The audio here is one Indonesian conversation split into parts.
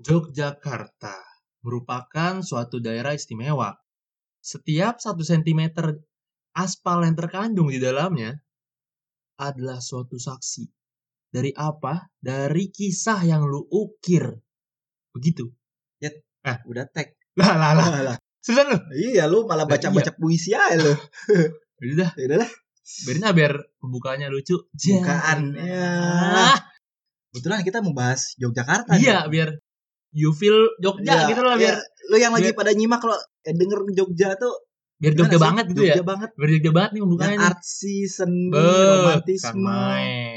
Yogyakarta merupakan suatu daerah istimewa. Setiap satu sentimeter aspal yang terkandung di dalamnya adalah suatu saksi. Dari apa? Dari kisah yang lu ukir. Begitu. Udah tag. Lah lah lah. Lah, lah. Susah lu. Iya lu malah Lah, baca-baca puisi aja lu. Udah dah. Ya udah lah. Biarin lah biar pembukaannya lucu. Bukaan. Ah, Kebetulan kita mau bahas Yogyakarta. iya, biar you feel Jogja Iya, gitu lah biar iya. lu yang lagi biar- pada nyimak kalau eh, denger Jogja tuh biar Jogja sih? banget gitu Jogja ya. banget. Biar Jogja banget nih Yang pembukaannya. nih. artsy, seni, romantisme.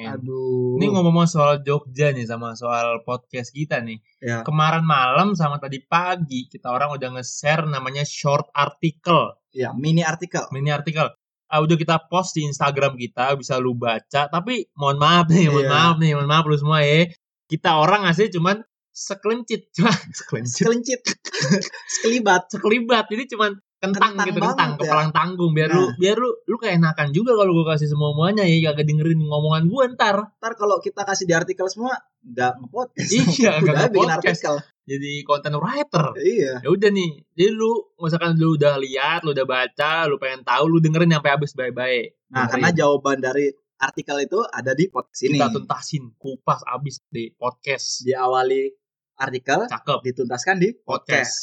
Aduh. Ini ngomong soal Jogja nih sama soal podcast kita nih. Ya. Kemarin malam sama tadi pagi kita orang udah nge-share namanya short article, Ya, mini artikel. mini artikel. Ah, udah kita post di Instagram kita, bisa lu baca. Tapi mohon maaf nih, mohon Iya. maaf nih, mohon maaf lu semua ya. Kita orang ngasih cuman sekelincit, cuma sekelincit, Sekelincit. Sekelibat. sekelibat. Ini cuman kentang, Kentang gitu, kentang, ya. kepalang tanggung. Biar lu, Nah. biar lu, lu keenakan juga kalau gue kasih semua muanya ya, kagak dengerin ngomongan gue ntar. Ntar kalau kita kasih di artikel semua nggak nge-podcast. Iya, nggak bikin artikel. Jadi content writer. Iya. ya udah nih jadi lu misalkan lu udah lihat lu udah baca lu pengen tahu lu dengerin sampai habis baik-baik Nah, Dengerin. karena jawaban dari artikel itu ada di podcast ini. kita tuntasin kupas habis di podcast Diawali artikel, cakep dituntaskan di podcast podcast.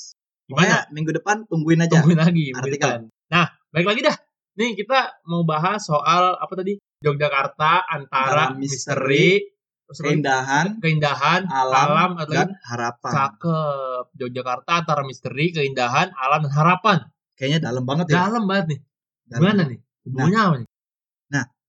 gimana Pokoknya minggu depan tungguin aja. tungguin lagi minggu Artikel. depan. nah baik lagi dah nih kita mau bahas soal apa tadi Yogyakarta antara Antara misteri lagi Keindahan, keindahan alam, alam, atau dan harapan. cakep Yogyakarta antara misteri keindahan alam dan harapan Kayaknya dalam banget ya. dalam banget nih Dalam. gimana nih hubungannya apa nih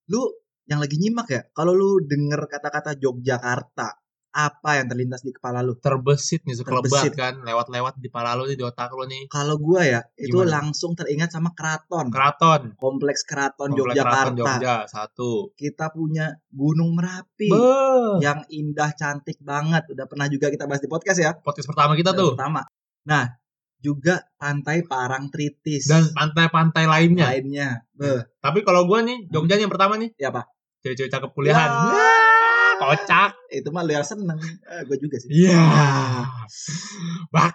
Lu yang lagi nyimak ya, kalau lu denger kata-kata Yogyakarta, apa yang terlintas di kepala lu? terbesit nih sekelebat Terbesit. kan lewat-lewat di pala lu nih di otak lu nih Kalau gua ya, itu Gimana? langsung teringat sama keraton. keraton Kompleks Keraton Komplek Yogyakarta. Keraton Jogja satu Kita punya Gunung Merapi Beuh. yang indah cantik banget. Udah pernah juga kita bahas di podcast ya. podcast pertama kita tuh Pertama. Nah, juga Pantai Parangtritis dan pantai-pantai lainnya lainnya. Beuh, tapi kalau gua nih Jogja nih yang pertama nih ya apa? cewek-cewek cakep kuliahan Ya. Kocak Itu mah lu yang seneng. Eh, gue juga sih. iya bak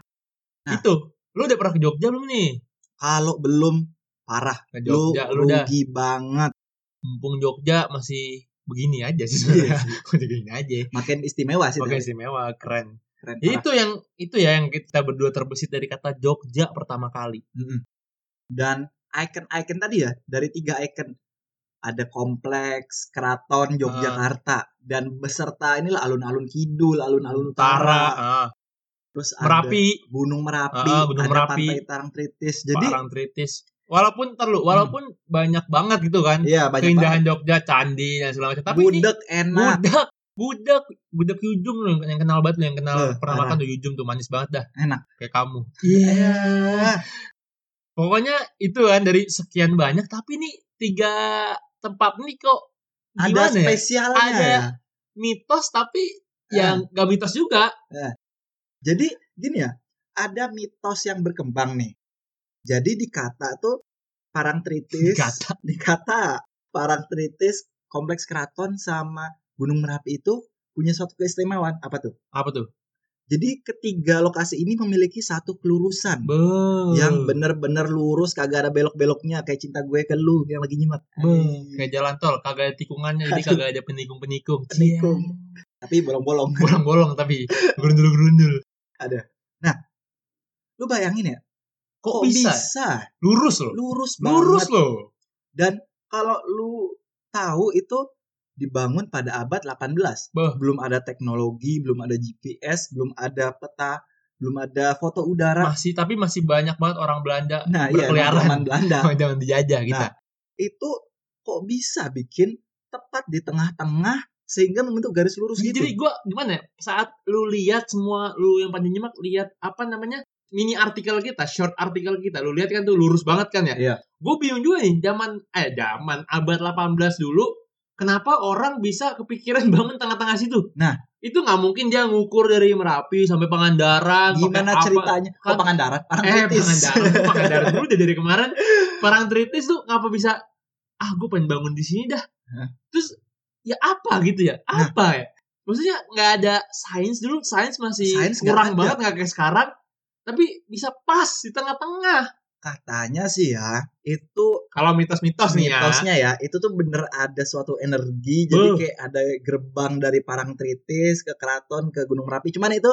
Nah. itu lu udah pernah ke Jogja belum nih Kalau belum parah, ke lu Jogja lu, udah rugi banget. mumpung Jogja masih begini aja sih sebenarnya Udah begini aja Makin istimewa sih. Dad. istimewa keren Keren Ya, itu yang itu ya yang kita berdua terbesit dari kata Jogja pertama kali Mm-mm. Dan icon-icon tadi ya, dari tiga icon. Ada kompleks keraton Yogyakarta dan beserta inilah alun-alun kidul, alun-alun utara ah, terus ada Merapi Gunung Merapi, Ah, Gunung ada Merapi. Pantai Tarangtritis. Jadi Parangtritis walaupun terlalu walaupun banyak banget gitu kan iya banyak keindahan banget. Jogja candi dan segala macam tapi ini Budek enak. budak budak budak Yujum loh yang, kenal banget loh yang kenal Eh, pernah parah. makan tuh Yujum tuh manis banget dah Enak. kayak kamu Iya. pokoknya itu kan dari sekian banyak tapi nih tiga tempat nih kok Ada ya spesialnya Ada. ya. mitos tapi Eh. yang gak mitos juga Jadi gini ya, ada mitos yang berkembang nih. Jadi dikata tuh Parangtritis, Dikata. dikata Parangtritis, Kompleks Keraton sama Gunung Merapi itu punya suatu keistimewaan. Apa tuh? apa tuh Jadi ketiga lokasi ini memiliki satu kelurusan Be. yang bener-bener lurus, kagak ada belok-beloknya kayak cinta gue ke lu yang lagi nyimak. Kayak jalan tol kagak ada tikungannya jadi kagak ada penikung-penikung Penikung. Tapi bolong-bolong. bolong-bolong tapi gerundul-gerundul Lu bayangin ya, kok, kok bisa, bisa lurus loh lurus lurus banget. loh Dan kalau lu tahu itu dibangun pada abad 18. Bah. Belum ada teknologi, belum ada GPS, belum ada peta, belum ada foto udara. masih tapi masih banyak banget orang Belanda nah, iya, berkeliaran zaman Belanda. jangan dijajah kita Nah, itu kok bisa bikin tepat di tengah-tengah sehingga membentuk garis lurus gitu. jadi gua gimana ya saat lu lihat semua lu yang pada nyimak lihat apa namanya mini artikel kita short artikel kita lu lihat kan tuh lurus banget kan ya Iya. gue bingung juga nih zaman eh zaman abad 18 dulu kenapa orang bisa kepikiran bangun tengah-tengah situ Nah. itu nggak mungkin dia ngukur dari Merapi sampai Pangandaran Gimana apa. ceritanya? Kan- oh, Pangandaran, eh. Pangandaran Pangandaran dulu dari kemarin Parangtritis tuh ngapa bisa ah gue pengen bangun di sini dah Hah? terus ya apa gitu ya Nah. apa ya maksudnya nggak ada sains dulu sains masih Sains kurang banget nggak kayak sekarang tapi bisa pas di tengah-tengah Katanya sih ya, itu kalau mitos-mitos nih ya mitosnya ya, itu tuh bener ada suatu energi, jadi Beuh. kayak ada gerbang dari Parangtritis ke keraton ke Gunung Merapi. Cuman itu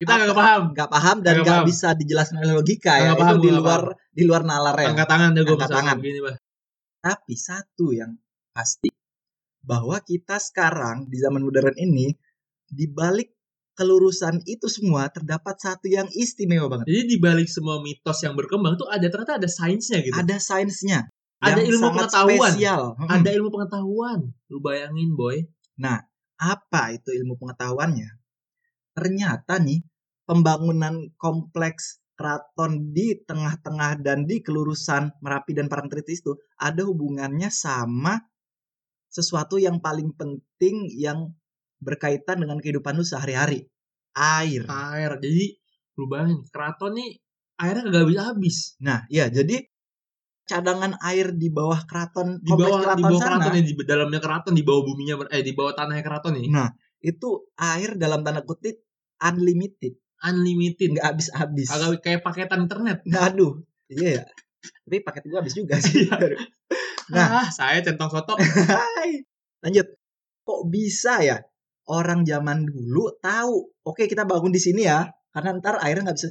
kita nggak paham nggak paham dan Nggak paham. bisa dijelaskan oleh logika ya. Nggak paham, itu di luar di luar nalar ya. angkat tangan deh gue Angkat tangan. begini bah Tapi satu yang pasti bahwa kita sekarang di zaman modern ini di balik kelurusan itu semua terdapat satu yang istimewa banget. jadi di balik semua mitos yang berkembang tuh ada ternyata ada sainsnya gitu Ada sainsnya. Ada yang ilmu pengetahuan. Spesial. Hmm. ada ilmu pengetahuan lu bayangin boy Apa itu ilmu pengetahuannya? Ternyata nih pembangunan kompleks keraton di tengah-tengah dan di kelurusan Merapi dan Parangtritis itu ada hubungannya sama sesuatu yang paling penting yang berkaitan dengan kehidupan lu sehari-hari. Air. air jadi lu bayangin keraton nih airnya kagak habis habis Nah, iya jadi cadangan air di bawah keraton di bawah di keraton bawah sana keraton ya di dalamnya keraton di bawah buminya eh di bawah tanahnya keraton nih Nah, itu air dalam tanda kutip unlimited, unlimited nggak habis-habis. agak kayak paketan internet Nah, aduh. Iya ya. Tapi paket gua habis juga sih. Nah. ah saya centong soto. Lanjut. Kok bisa ya orang zaman dulu tahu, oke kita bangun di sini ya, karena ntar airnya nggak bisa.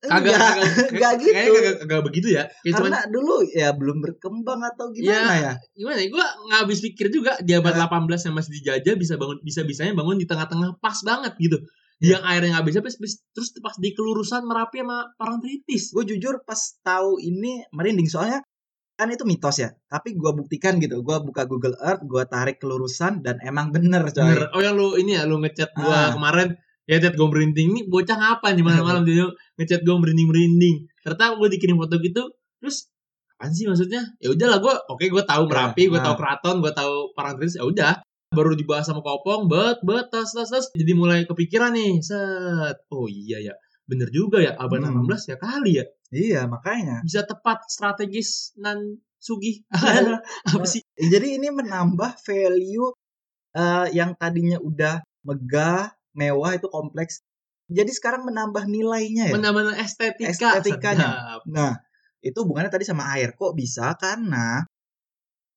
Enggak, kagak enggak kayaknya gitu. kagak, kagak begitu ya kayak cuman Karena dulu ya belum berkembang atau gimana ya? gimana ya gue nggak habis pikir juga di abad Nah. 18 yang masih dijajah bisa bangun bisa bisanya bangun di tengah-tengah pas banget gitu Ya. yang airnya nggak habis habis bis- terus pas di kelurusan merapi sama parangtritis Gue jujur pas tahu ini merinding soalnya kan itu mitos ya. Tapi gua buktikan gitu. Gua buka Google Earth, gua tarik kelurusan dan emang bener coy. Bener. Oh yang lu ini ya lu ngechat gua Ah. kemarin ya chat gue merinding nih bocah ngapa nih malam-malam dia ngechat gue merinding merinding ternyata gue dikirim foto gitu terus apaan sih maksudnya ya udahlah gue oke gue tahu merapi gue ah. tahu keraton gue tahu parangtritis ya udah baru dibahas sama kopong bet bet tas tas tas jadi mulai kepikiran nih set oh iya ya bener juga ya abad Hmm. 18 ya kali ya Iya, makanya. bisa tepat strategis nan sugih apa sih Jadi ini menambah value eh, yang tadinya udah megah, mewah itu kompleks. Jadi sekarang menambah nilainya ya. menambah estetika Estetikanya. Sedap. Nah, itu hubungannya tadi sama air. Kok bisa? Karena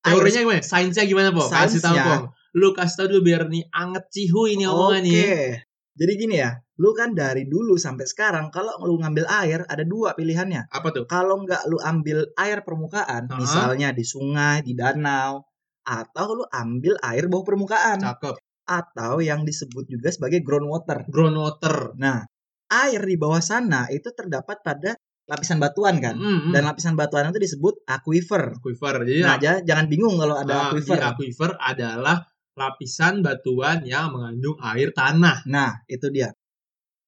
Teorinya gimana? Sainsnya gimana, Po? Kasih tahu. Po. Lu kasih tahu dulu biar nih anget cihu ini omongan Oke. nih. Jadi gini ya, lu kan dari dulu sampai sekarang kalau lu ngambil air ada dua pilihannya. Apa tuh? Kalau nggak lu ambil air permukaan, Ah. misalnya di sungai, di danau, atau lu ambil air bawah permukaan, Cakep. atau yang disebut juga sebagai groundwater. Groundwater. Nah, air di bawah sana itu terdapat pada lapisan batuan kan. Mm, mm. Dan lapisan batuan itu disebut aquifer. aquifer. Jadi Nah, ja- jangan bingung kalau ada ah, aquifer. aquifer adalah lapisan batuan yang mengandung air tanah. Nah, itu dia.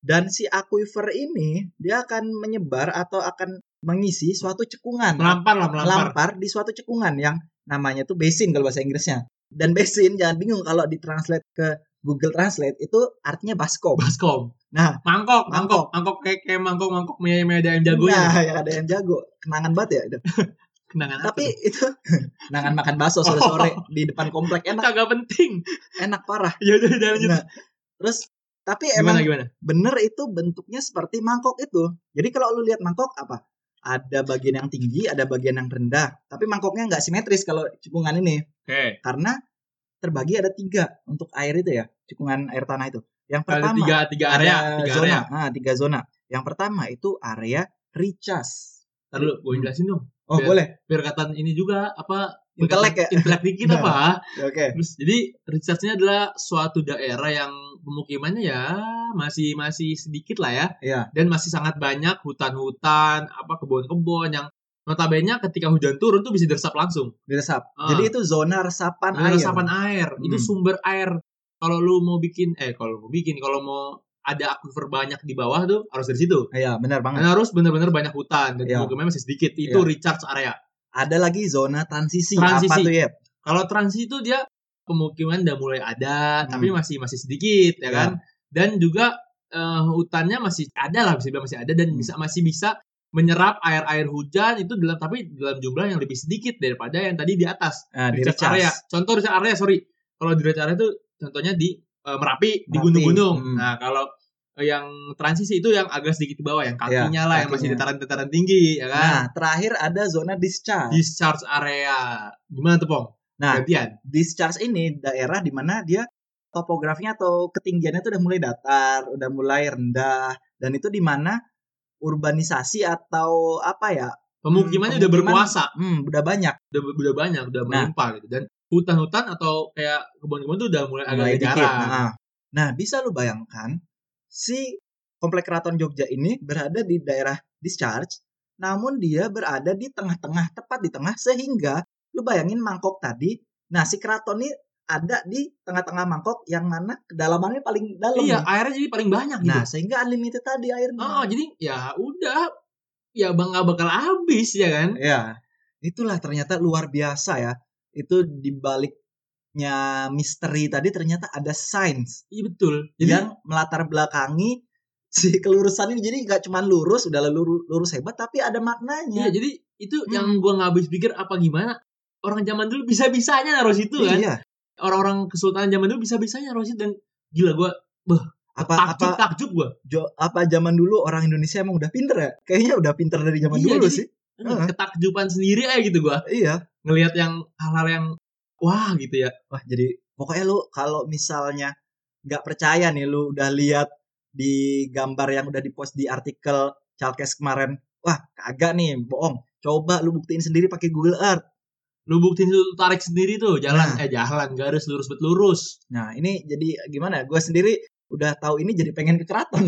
Dan si aquifer ini dia akan menyebar atau akan mengisi suatu cekungan. Melampar lah, melampar. Melampar di suatu cekungan yang namanya tuh basin kalau bahasa Inggrisnya. Dan basin jangan bingung kalau ditranslate ke Google Translate itu artinya baskom. Baskom. Nah, Mangkok, Mangkok. mangkok, mangkok kayak kayak mangkok, mangkok mie mie ada yang jagonya. nah, yang ada yang jago. Kenangan banget ya itu. Kenangan apa? Tapi tuh? itu kenangan makan bakso sore-sore di depan komplek enak kagak penting. enak parah. Ya udah lanjut. Nah, terus tapi gimana emang gimana? bener itu bentuknya seperti mangkok itu. Jadi kalau lu lihat mangkok apa? Ada bagian yang tinggi, ada bagian yang rendah. Tapi mangkoknya nggak simetris kalau cekungan ini. Oke. Karena terbagi ada tiga untuk air itu ya, cekungan air tanah itu. Yang Ada pertama tiga tiga area, ada tiga zona. area. Ah, tiga zona. Yang pertama itu area recharge. Ntar dulu, gue jelasin dong. Oh, Biar- boleh. Biar kata ini juga apa Intelek ya? Intelek dikit Nah. apa? Oke. Terus jadi recharge-nya adalah suatu daerah yang pemukimannya ya masih masih sedikit lah ya Iya. dan masih sangat banyak hutan-hutan, apa kebun-kebun yang notabene ketika hujan turun tuh bisa diresap langsung. Diresap. Ah. Jadi itu zona resapan Ada air. resapan air. Itu Hmm. sumber air. Kalau lu mau bikin eh kalau mau bikin kalau mau ada aquifer banyak di bawah tuh harus dari situ. Iya, benar banget. Dan harus benar-benar banyak hutan dan Iya. pemukimannya masih sedikit. Itu Iya. recharge area. Ada lagi zona transisi. Transisi. Apa tuh ya? Kalau transisi itu dia pemukiman udah mulai ada, Hmm. tapi masih masih sedikit ya Ya. kan. Dan juga eh, hutannya masih ada lah bisa masih ada dan Hmm. bisa masih bisa menyerap air-air hujan itu dalam tapi dalam jumlah yang lebih sedikit daripada yang tadi di atas Nah, di recharge. area. Contoh recharge area sorry. Kalau di recharge area itu contohnya di eh, Merapi di gunung-gunung. hmm. Nah, kalau yang transisi itu yang agak sedikit di bawah, yang kakinya Ya, lah, yang masih kakinya. dataran-dataran tinggi, ya kan? Nah, terakhir ada zona discharge. Discharge area. Gimana tuh, Pong? Nah, Gantian. discharge ini daerah di mana dia topografinya atau ketinggiannya itu udah mulai datar, udah mulai rendah, dan itu di mana urbanisasi atau apa ya? Pemukimannya Hmm, udah berkuasa, Hmm, udah banyak. udah udah banyak, udah Nah. melimpah gitu. Dan hutan-hutan atau kayak kebun-kebun tuh udah mulai, mulai agak dikit. jarang. Nah, nah, bisa lu bayangkan si komplek keraton Jogja ini berada di daerah discharge, namun dia berada di tengah-tengah, tepat di tengah sehingga lu bayangin mangkok tadi. Nah, si keraton ini ada di tengah-tengah mangkok yang mana kedalamannya paling dalam. Iya, nih. airnya jadi paling banyak gitu. Nah, sehingga unlimited tadi airnya. Oh, jadi ya udah ya bang nggak bakal habis ya kan? Ya, itulah ternyata luar biasa ya. Itu di baliknya misteri tadi ternyata ada sains Iya betul. Jadi yang melatar belakangi si kelurusan ini. Jadi nggak cuma lurus, udah lurus, lurus hebat, tapi ada iya maknanya. jadi itu Hmm. yang gua nggak habis pikir apa gimana orang zaman dulu bisa bisanya naruh situ kan? Iya. Orang-orang kesultanan zaman dulu bisa bisanya naruh situ dan gila gua Apa takjub apa takjub gua. jo- apa zaman dulu orang Indonesia emang udah pinter ya? Kayaknya udah pinter dari zaman Iya, dulu jadi- sih. Ketakjuban sendiri aja gitu gua Iya. Ngelihat yang hal-hal yang wah gitu ya. Wah, jadi pokoknya lu kalau misalnya nggak percaya nih lu udah lihat di gambar yang udah dipost di artikel Chalkes kemarin. Wah, kagak nih, bohong. Coba lu buktiin sendiri pakai Google Earth. Lu buktiin lu tarik sendiri tuh jalan Nah. eh jalan garis lurus bet lurus. Nah, ini jadi gimana? Gue sendiri udah tahu ini jadi pengen ke keraton.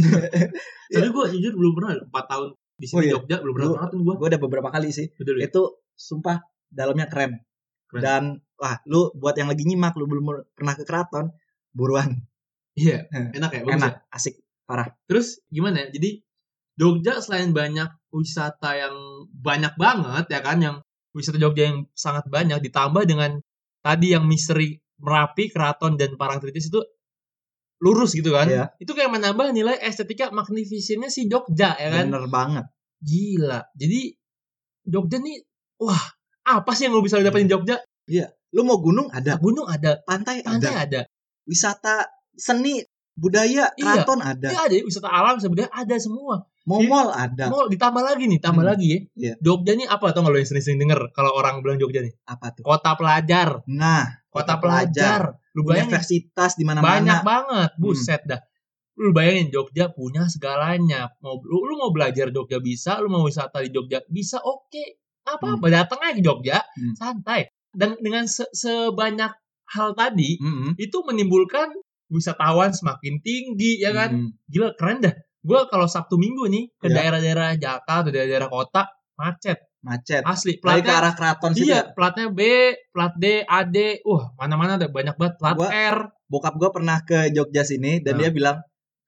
Tapi gua jujur belum pernah 4 tahun di sini Oh, iya. Jogja belum pernah tuh gua. gue udah beberapa kali sih. Betul ya. Itu sumpah dalamnya keren. Keren. Dan wah, lu buat yang lagi nyimak lu belum pernah ke keraton, buruan. Iya, Eh, enak ya, bagus ya. Enak, asik. Terus gimana ya? Jadi Jogja selain banyak wisata yang banyak banget ya kan, yang wisata Jogja yang sangat banyak ditambah dengan tadi yang misteri Merapi, Keraton dan Parangtritis itu lurus gitu kan. Iya. Itu kayak menambah nilai estetika magnificentnya si Jogja ya kan. Bener banget. Gila. Jadi Jogja nih wah, apa sih yang lo bisa dapetin Jogja? Lu mau gunung ada, Gunung ada, pantai, pantai ada, ada. wisata seni, budaya, Iya. keraton ada, Ya ada wisata alam sebenarnya ada semua. mall ada. Mau ditambah lagi nih, tambah Hmm. lagi ya. Iya. Jogja nih apa tau gak lo yang sering-sering denger kalau orang bilang Jogja nih? Apa tuh? Kota pelajar. Nah, Kota, pelajar. Lu bayangin Universitas di banyak mana-mana. banget. Hmm. Buset dah. Lu bayangin Jogja punya segalanya. Mau lu, lu mau belajar Jogja bisa, lu mau wisata di Jogja bisa, oke. Apa-apa datang aja ke Jogja, Hmm. santai. Dan dengan se- sebanyak hal tadi Mm-mm. itu menimbulkan wisatawan semakin tinggi ya kan. Mm-mm. Gila keren dah. Gue kalau Sabtu Minggu nih ke Ya. daerah-daerah Jakarta atau daerah-daerah kota macet Macet. asli Lagi ke platnya arah keraton sih. iya platnya B plat D AD wah mana-mana ada banyak banget plat Gua- R Bokap gue pernah ke Jogja sini dan Nah. dia bilang,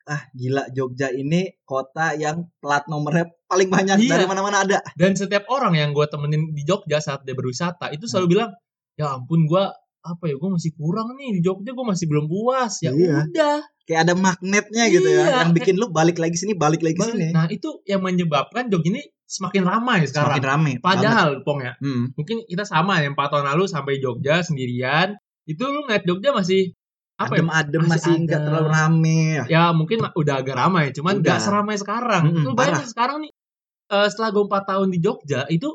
ah gila Jogja ini kota yang plat nomornya paling banyak Iya. dari mana-mana ada. dan setiap orang yang gue temenin di Jogja saat dia berwisata itu selalu bilang ya ampun gue apa ya gue masih kurang nih di Jogja gue masih belum puas ya Iya. udah Kayak ada magnetnya gitu Iya. ya, yang bikin lu balik lagi sini, balik lagi balik. sini. nah itu yang menyebabkan Jogja ini semakin ramai sekarang Semakin banget. padahal pong ya Hmm. mungkin kita sama ya empat tahun lalu sampai Jogja sendirian itu lu ngeliat Jogja masih apa ya adem-adem Masih masih nggak adem. terlalu rame. ya mungkin ma- udah agak ramai cuman Udah. gak seramai sekarang Mm-mm, lu bayangin sekarang nih eh, setelah gue 4 tahun di Jogja itu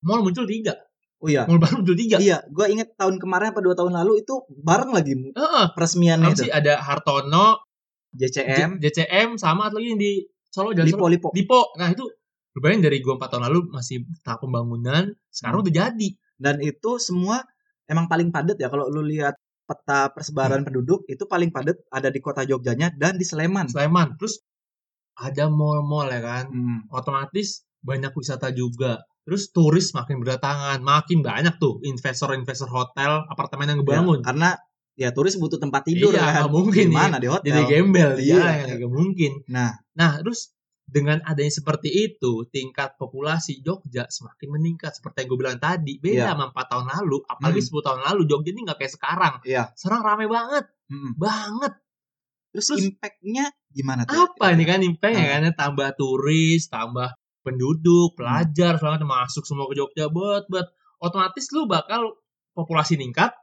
mall muncul tiga Oh iya. mall baru muncul tiga Iya, gue inget tahun kemarin apa dua tahun lalu itu bareng lagi Heeh. peresmiannya apa itu. sih ada Hartono JCM, J- JCM sama atau lagi yang di Solo Jalan Lipo Solo Lipo. Lipo nah itu lu bayangin dari gue 4 tahun lalu masih tahap pembangunan sekarang Hmm. udah jadi Dan itu semua emang paling padat ya kalau lu lihat peta persebaran penduduk itu paling padat ada di kota Jogjanya dan di Sleman. Sleman terus ada mall-mall ya kan Hmm. otomatis banyak wisata juga. Terus turis makin berdatangan, makin banyak tuh investor-investor hotel, apartemen yang ngebangun. Ya, karena ya turis butuh tempat tidur Iya, kan. mungkin Gimana di hotel? Jadi gembel di Iya. ya, nggak mungkin. Nah, Nah, terus dengan adanya seperti itu, tingkat populasi Jogja semakin meningkat. Seperti yang gue bilang tadi, beda Iya. sama 4 tahun lalu. Apalagi Hmm. 10 tahun lalu, Jogja ini nggak kayak sekarang. Iya. Sekarang rame banget, mm-mm. banget. terus, Terus- impact-nya gimana tuh? Apa ini kan impact ya Ah. kan? Tambah turis, tambah penduduk, pelajar, segala macam masuk semua ke Jogja, buat buat otomatis lu bakal populasi ningkat,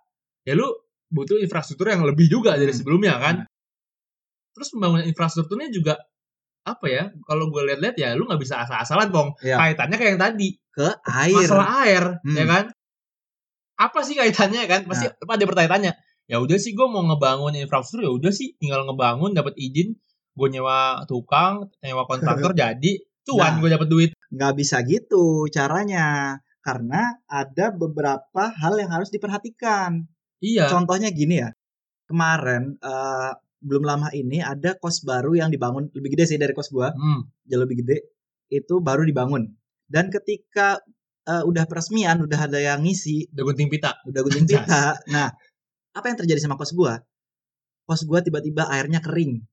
ya lu butuh infrastruktur yang lebih juga dari Hmm. sebelumnya kan. Hmm. Terus pembangunan infrastrukturnya juga apa ya? Kalau gue lihat-lihat ya lu nggak bisa asal-asalan, Pong. Iya. Kaitannya kayak yang tadi, ke air. masalah air, Hmm. ya kan? Apa sih kaitannya kan? Pasti Nah. apa ada pertanyaannya. Ya udah sih gue mau ngebangun infrastruktur ya udah sih tinggal ngebangun dapat izin, gue nyewa tukang, nyewa kontraktor jadi cuan Nah. gue dapat duit. nggak bisa gitu caranya karena ada beberapa hal yang harus diperhatikan Iya. contohnya gini ya kemarin eh, belum lama ini ada kos baru yang dibangun lebih gede sih dari kos gua. Hmm. jauh lebih gede. Itu baru dibangun. Dan ketika eh, udah peresmian udah ada yang ngisi. Udah gunting pita. udah gunting pita. Nah apa yang terjadi sama kos gua? Kos gua tiba-tiba airnya kering.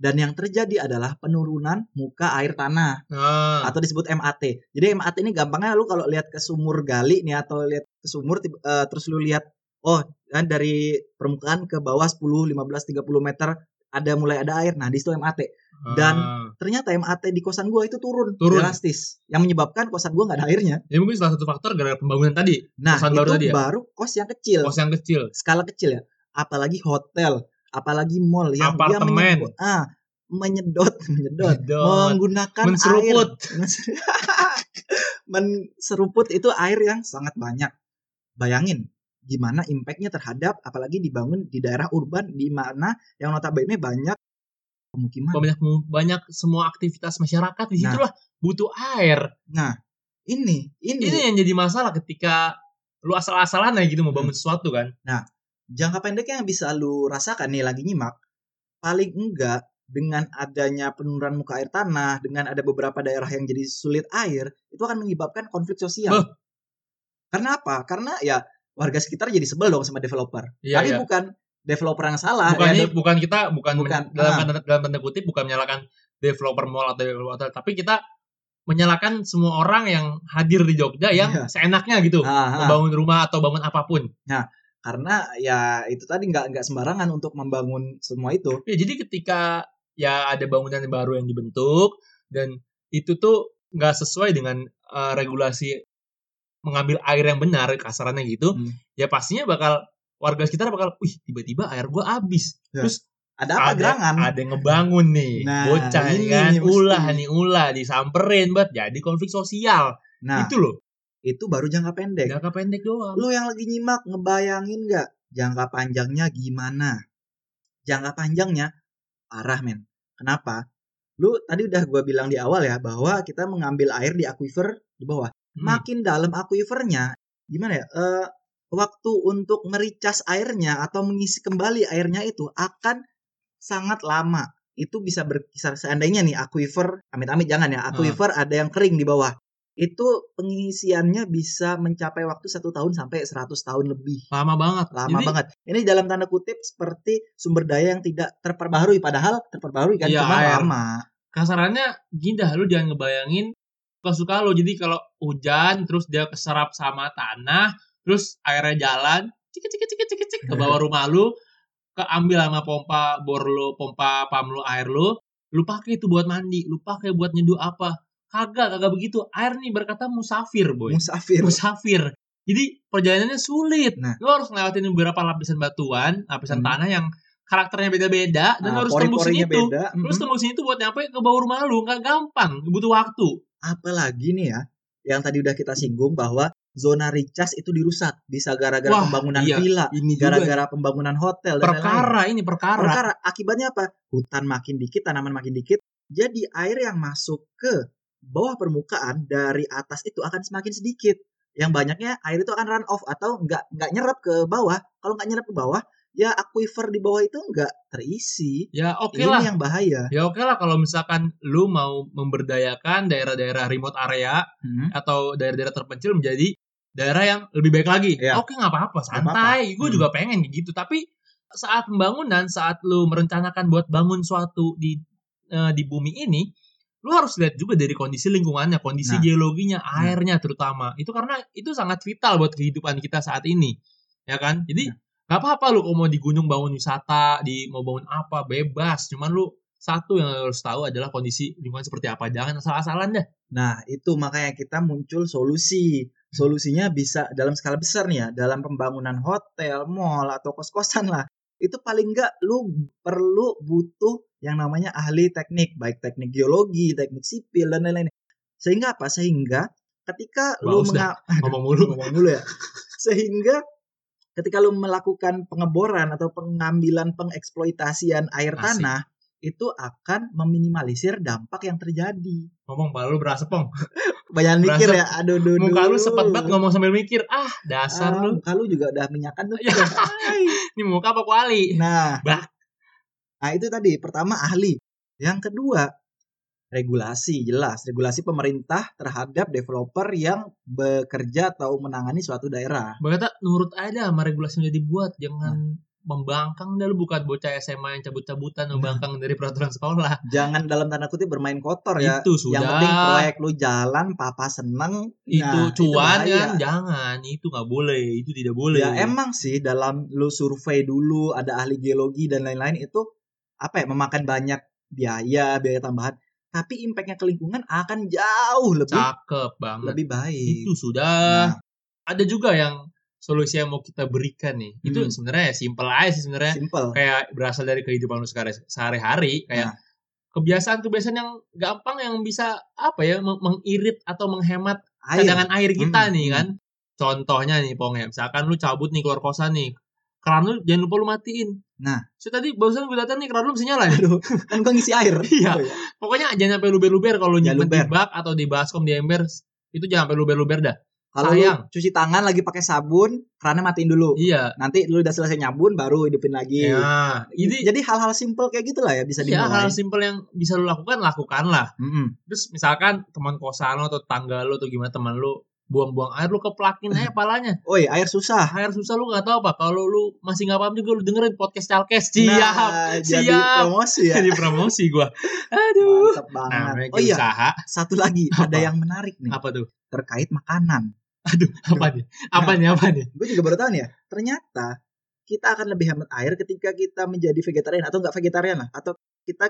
Dan yang terjadi adalah penurunan muka air tanah. Nah, atau disebut MAT. Jadi MAT ini gampangnya lu kalau lihat ke sumur gali nih atau lihat ke sumur eh, terus lu lihat oh kan dari permukaan ke bawah 10, 15, 30 meter ada mulai ada air. Nah, di situ MAT. dan- ah. Ternyata MAT di kosan gua itu turun, Turun. drastis yang menyebabkan kosan gua nggak ada airnya. ya mungkin salah satu faktor gara-gara pembangunan tadi, Nah, Kosan itu baru tadi ya? baru kos yang kecil, kos yang kecil. skala kecil ya. Apalagi hotel, apalagi mall yang dia Apartemen. ah, menyedot, menyedot, Menyedot. menggunakan Menseruput. air menseruput itu air yang sangat banyak bayangin gimana impactnya terhadap apalagi dibangun di daerah urban di mana yang notabene banyak pemukiman banyak banyak semua aktivitas masyarakat di situ Nah. butuh air. ini ini, Ini yang jadi masalah ketika lu asal-asalan aja gitu mau Hmm. bangun sesuatu kan. jangka pendeknya yang bisa lu rasakan nih lagi nyimak paling enggak dengan adanya penurunan muka air tanah dengan ada beberapa daerah yang jadi sulit air itu akan menyebabkan konflik sosial Beuh. karena apa karena ya warga sekitar jadi sebel dong sama developer Iya, tapi iya. bukan developer yang salah bukan ya, bukan kita bukan, Bukan, dalam ah. tanda, dalam tanda kutip bukan menyalahkan developer mall atau developer hotel, tapi kita menyalahkan semua orang yang hadir di Jogja yang Iya. seenaknya gitu Ah, ah. membangun rumah atau bangun apa pun. karena ya itu tadi nggak nggak sembarangan untuk membangun semua itu Ya, jadi ketika ya ada bangunan baru yang dibentuk dan itu tuh nggak sesuai dengan eh, regulasi mengambil air yang benar kasarannya gitu, Hmm. ya pastinya bakal warga sekitar bakal, wih tiba-tiba air gua habis. Ya. Terus ada apa gerangan ada yang ngebangun nih, Nah, bocah ini kan, mesti. ulah nih ulah disamperin buat jadi konflik sosial. nah itu loh, itu baru jangka pendek jangka pendek doang. lu yang lagi nyimak ngebayangin nggak jangka panjangnya gimana jangka panjangnya parah men kenapa lu tadi udah gua bilang di awal ya bahwa kita mengambil air di aquifer di bawah Hmm. makin dalam aquifernya gimana ya eh, waktu untuk mericas airnya atau mengisi kembali airnya itu akan sangat lama itu bisa berkisar seandainya nih aquifer amit-amit jangan ya aquifer ada yang kering di bawah itu pengisiannya bisa mencapai waktu satu tahun sampai 100 tahun lebih Lama banget. lama Jadi, banget ini dalam tanda kutip seperti sumber daya yang tidak terperbaharui padahal terperbaharui kan Iya, cuma air. lama kasarannya gini dah lu jangan ngebayangin suka-suka lu jadi kalau hujan terus dia keserap sama tanah terus airnya jalan cik cik cik cik cik ke bawah rumah lu keambil sama pompa bor lu pompa pam lu air lu lu pakai itu buat mandi lu pakai buat nyeduh apa. Kagak kagak begitu. Air nih berkata musafir boy. Musafir. Musafir. Jadi perjalanannya sulit. Nah. lu harus ngelewatin beberapa lapisan batuan lapisan Hmm. tanah yang karakternya beda-beda dan Nah, harus tembusin pori-porinya itu. beda. Terus Mhm. tembusin itu buat nyampe ke bawah rumah lu. Nggak gampang, butuh waktu. Apalagi nih ya yang tadi udah kita singgung bahwa zona recharge itu dirusak bisa gara-gara Wah, pembangunan iya. villa Ini juga gara-gara pembangunan hotel dan lain-lain. perkara ini perkara. perkara akibatnya apa hutan makin dikit tanaman makin dikit jadi air yang masuk ke bawah permukaan dari atas itu akan semakin sedikit yang banyaknya air itu akan run off atau nggak nggak nyerap ke bawah kalau nggak nyerap ke bawah ya aquifer di bawah itu nggak terisi Ya oke ini lah. yang bahaya Ya oke lah kalau misalkan lu mau memberdayakan daerah-daerah remote area Hmm. atau daerah-daerah terpencil menjadi daerah yang lebih baik lagi. Iya. Oke nggak apa-apa, Nggak apa-apa. santai. Gue Hmm. juga pengen gitu. Tapi saat pembangunan, saat lu merencanakan buat bangun suatu di eh, di bumi ini, lu harus lihat juga dari kondisi lingkungannya, kondisi Nah. geologinya, airnya terutama. Itu karena itu sangat vital buat kehidupan kita saat ini. Ya kan? Jadi Nah. Nggak apa-apa lu kalau mau di gunung bangun wisata, di mau bangun apa bebas. Cuman lu satu yang lu harus tahu adalah kondisi lingkungan seperti apa. Jangan asal-asalan deh. Nah, itu makanya kita muncul solusi. solusinya bisa dalam skala besar nih ya, dalam pembangunan hotel, mall atau kos-kosan lah. Itu paling enggak lu perlu butuh yang namanya ahli teknik, baik teknik geologi, teknik sipil dan lain-lain. Sehingga apa? Sehingga ketika lu Bagus dah. menga- Ngomong mulu. ngomong dulu ya. Sehingga ketika lu melakukan pengeboran atau pengambilan pengeksploitasian air Asik. tanah itu akan meminimalisir dampak yang terjadi. Ngomong lu berasa pong. Banyak mikir ya, aduh duh, Muka lu sepet banget ngomong sambil mikir. Ah, dasar Ah, lu. Muka lu juga udah minyakan tuh. Ya. Hai. Ini muka apa kuali? Nah, Bah. nah itu tadi pertama ahli. Yang kedua regulasi jelas regulasi pemerintah terhadap developer yang bekerja atau menangani suatu daerah. Berkata nurut aja sama regulasi yang dibuat. Jangan Nah. membangkang dah lu bukan bocah SMA yang cabut-cabutan Nah. membangkang dari peraturan sekolah. Jangan dalam tanda kutip bermain kotor ya. Itu sudah. Yang penting proyek lu jalan, papa seneng. itu Nah, cuan bahaya. kan jangan itu nggak boleh itu tidak boleh Ya emang sih dalam lu survei dulu ada ahli geologi dan lain-lain itu apa ya memakan banyak biaya biaya tambahan tapi impactnya ke lingkungan akan jauh lebih cakep banget lebih baik. itu sudah Nah, ada juga yang solusi yang mau kita berikan nih itu Hmm. sebenarnya simple aja sih sebenarnya simple. kayak berasal dari kehidupan lu sehari-hari kayak Nah. kebiasaan-kebiasaan yang gampang yang bisa apa ya meng- mengirit atau menghemat Air. cadangan air kita Hmm, nih kan contohnya nih pong ya misalkan lu cabut nih keluar kosan nih keran lu jangan lupa lu matiin Nah. so tadi barusan gue datang nih keran lu mesti nyala nih Aduh, kan gua ngisi air. Iya. Oh, iya. Pokoknya jangan sampai luber-luber kalau nyimpen di bak atau di baskom di ember itu jangan sampai luber-luber dah. Kalau lu cuci tangan lagi pakai sabun, kerannya matiin dulu. Iya. Nanti lu udah selesai nyabun baru hidupin lagi. Ya, ini Jadi hal-hal simple kayak gitulah ya bisa ya dimulai. hal simpel yang bisa lu lakukan lakukanlah. Mm-mm. Terus misalkan teman kosan lo atau tangga lo atau gimana teman lu buang-buang air lu keplakin aja palanya. Oi, air susah. Air susah lu nggak tahu apa. Kalau lu masih nggak paham juga lu dengerin podcast Calkes. Siap. Nah, jadi siap. promosi ya. Jadi promosi gua. Aduh. Mantap banget. Namanya oh iya, usaha. satu lagi Apa? ada yang menarik nih Apa tuh? terkait makanan. Aduh, apa nih? Apa nih? Apa nih? Gue juga baru tahu nih ya. Ternyata kita akan lebih hemat air ketika kita menjadi vegetarian atau enggak vegetarian lah atau kita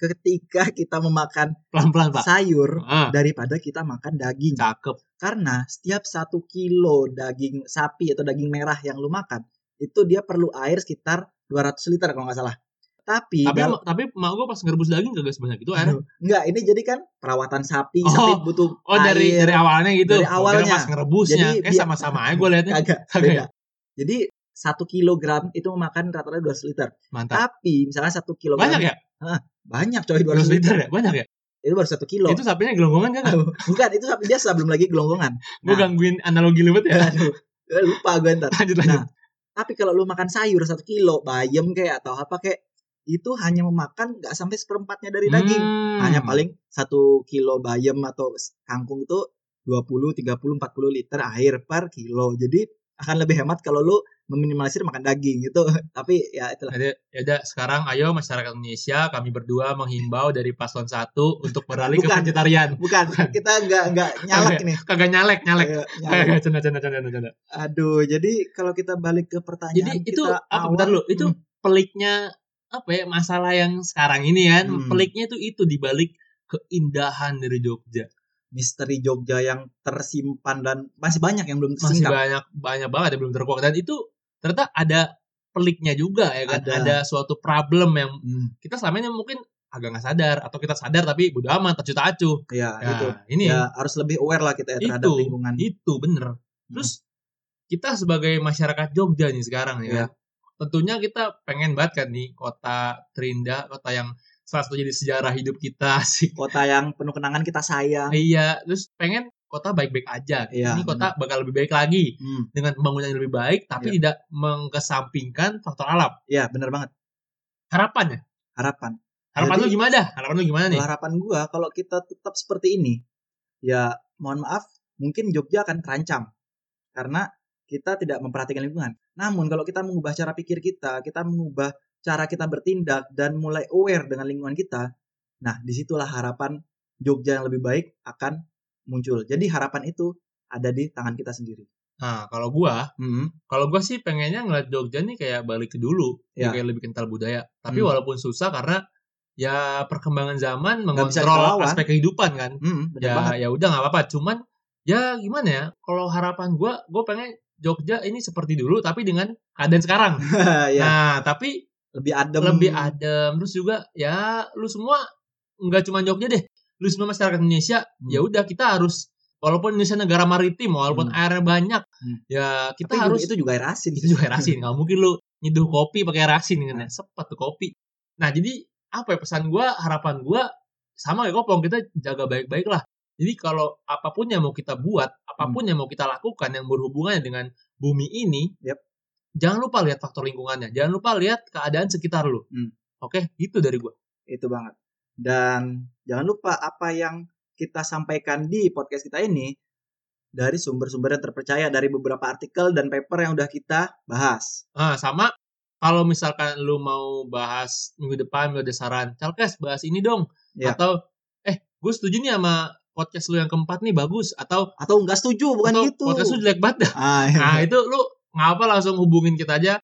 ketika kita memakan Pelan-pelan, Pak. sayur Ah, daripada kita makan daging. cakep. Karena setiap satu kilo daging sapi atau daging merah yang lu makan itu dia perlu air sekitar 200 liter kalau nggak salah. Tapi, Tapi dal- tapi mak gue pas ngerebus daging kagak sebanyak itu air. Enggak ini jadi kan perawatan sapi, Oh, sapi butuh Oh dari air. dari awalnya gitu. Dari kira awalnya. pas ngerebusnya. Jadi Kayak sama-sama aja gue liatnya. Kagak, beda. Jadi satu kilogram itu memakan rata-rata 200 liter. Mantap. Tapi misalnya satu kilogram Banyak ya? Banyak coy 200 200 liter ya? Banyak ya? Itu baru satu kilo. Itu sapinya gelonggongan kan? Bukan, itu sapi biasa belum lagi gelonggongan. Gue Nah. gangguin analogi lu ya. Aduh, gue lupa gue ntar. Lanjut lanjut. Nah, tapi kalau lu makan sayur satu kilo, bayam kayak atau apa kayak itu hanya memakan nggak sampai seperempatnya dari daging. Hmm. Hanya paling satu kilo bayam atau kangkung itu 20, 30, 40 liter air per kilo. Jadi akan lebih hemat kalau lu meminimalisir makan daging gitu. Tapi ya itulah. Jadi ya udah sekarang ayo masyarakat Indonesia kami berdua menghimbau dari paslon satu untuk beralih ke Bukan. vegetarian. Bukan, kita nggak nggak nyalak nih. Kagak nyalek nyalek. Kagak canda canda canda, canda. Aduh, jadi kalau kita balik ke pertanyaan Jadi itu kita apa awal, bentar lu? Itu hmm, peliknya apa ya masalah yang sekarang ini kan Hmm. peliknya itu itu dibalik keindahan dari Jogja misteri Jogja yang tersimpan dan masih banyak yang belum masih tersingkap. banyak banyak banget yang belum terkuak dan itu ternyata ada peliknya juga ya kan Ada. ada, suatu problem yang Hmm, kita selama ini mungkin agak nggak sadar atau kita sadar tapi bodo amat tercu acuh ya, ya, itu. ini Ya harus lebih aware lah kita ya terhadap itu lingkungan. itu bener terus kita sebagai masyarakat Jogja nih sekarang ya kan, tentunya kita pengen banget kan nih kota terindah kota yang salah satu jadi sejarah hidup kita sih Kota yang penuh kenangan kita sayang. iya terus pengen kota baik-baik aja Iya, ini kota bakal lebih baik lagi Hmm, dengan pembangunan yang lebih baik tapi Iya. tidak mengkesampingkan faktor alam ya benar banget. harapannya Harapan. harapan Jadi- lu gimana dah harapan lu gimana nih harapan gua kalau kita tetap seperti ini, ya mohon maaf, mungkin Jogja akan terancam karena kita tidak memperhatikan lingkungan. Namun kalau kita mengubah cara pikir kita, kita mengubah cara kita bertindak dan mulai aware dengan lingkungan kita, nah di situlah harapan Jogja yang lebih baik akan muncul. Jadi harapan itu ada di tangan kita sendiri. nah kalau gua Hmm, kalau gua sih pengennya ngeliat Jogja nih kayak balik ke dulu Ya. kayak lebih kental budaya tapi Hmm. walaupun susah karena ya perkembangan zaman mengontrol aspek kehidupan kan hmm, ya banget. ya udah nggak apa-apa cuman ya gimana ya? Kalau harapan gua, gua pengen Jogja ini seperti dulu tapi dengan keadaan sekarang. ya, Nah, tapi lebih adem. lebih adem terus juga ya lu semua nggak cuma Jogja deh. Lu semua masyarakat Indonesia Hmm. ya udah kita harus walaupun Indonesia negara maritim walaupun Hmm. airnya banyak Hmm. ya kita Tapi harus itu juga air asin. itu juga air asin nggak mungkin lu nyeduh kopi pakai air asin kan sepet tuh kopi nah jadi apa ya pesan gua harapan gua sama kayak kopong kita jaga baik-baik lah jadi kalau apa pun yang mau kita buat apa pun yang mau kita lakukan yang berhubungan dengan bumi ini Yep. Jangan lupa lihat faktor lingkungannya jangan lupa lihat keadaan sekitar lu Hmm. oke itu dari gua Itu banget. Dan jangan lupa apa yang kita sampaikan di podcast kita ini dari sumber-sumber yang terpercaya dari beberapa artikel dan paper yang udah kita bahas. ah sama kalau misalkan lu mau bahas minggu depan lu ada saran Calkes bahas ini dong Ya. atau eh gue setuju nih sama podcast lu yang keempat nih bagus atau Atau enggak setuju, bukan atau gitu. podcast lu jelek banget dah. Ah, iya. Nah itu lu ngapa langsung hubungin kita aja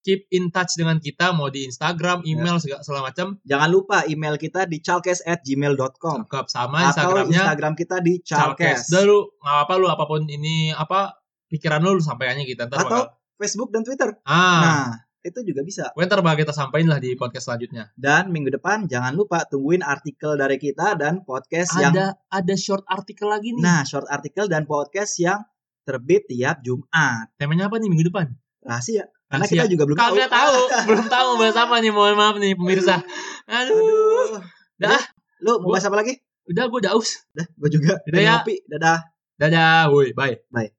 keep in touch dengan kita mau di Instagram, Ya. email segala, segala macam Jangan lupa email kita di chalkes@gmail.com cakep sama atau Instagramnya Instagram kita di chalkes. Udah lu nggak apa lu apa pun ini apa pikiran lu, lu sampaikannya kita ntar Atau bakal Facebook dan Twitter. ah Nah, itu juga bisa. gue ntar bakal kita sampaikan lah di podcast selanjutnya. Dan minggu depan jangan lupa tungguin artikel dari kita dan podcast yang Ada ada short artikel lagi nih. nah short artikel dan podcast yang terbit tiap Jumat. Temanya apa nih minggu depan? Rahasia. Karena Rahasia. kita juga belum Kagak tahu, belum tahu bahas apa nih. Mohon maaf nih pemirsa. Aduh. Aduh. Dah. Lu mau Gua- bahas apa lagi? Udah gue daus. Dah, gue juga. Udah Udah ya. ngopi. Dadah. Dadah, woi, bye. Bye.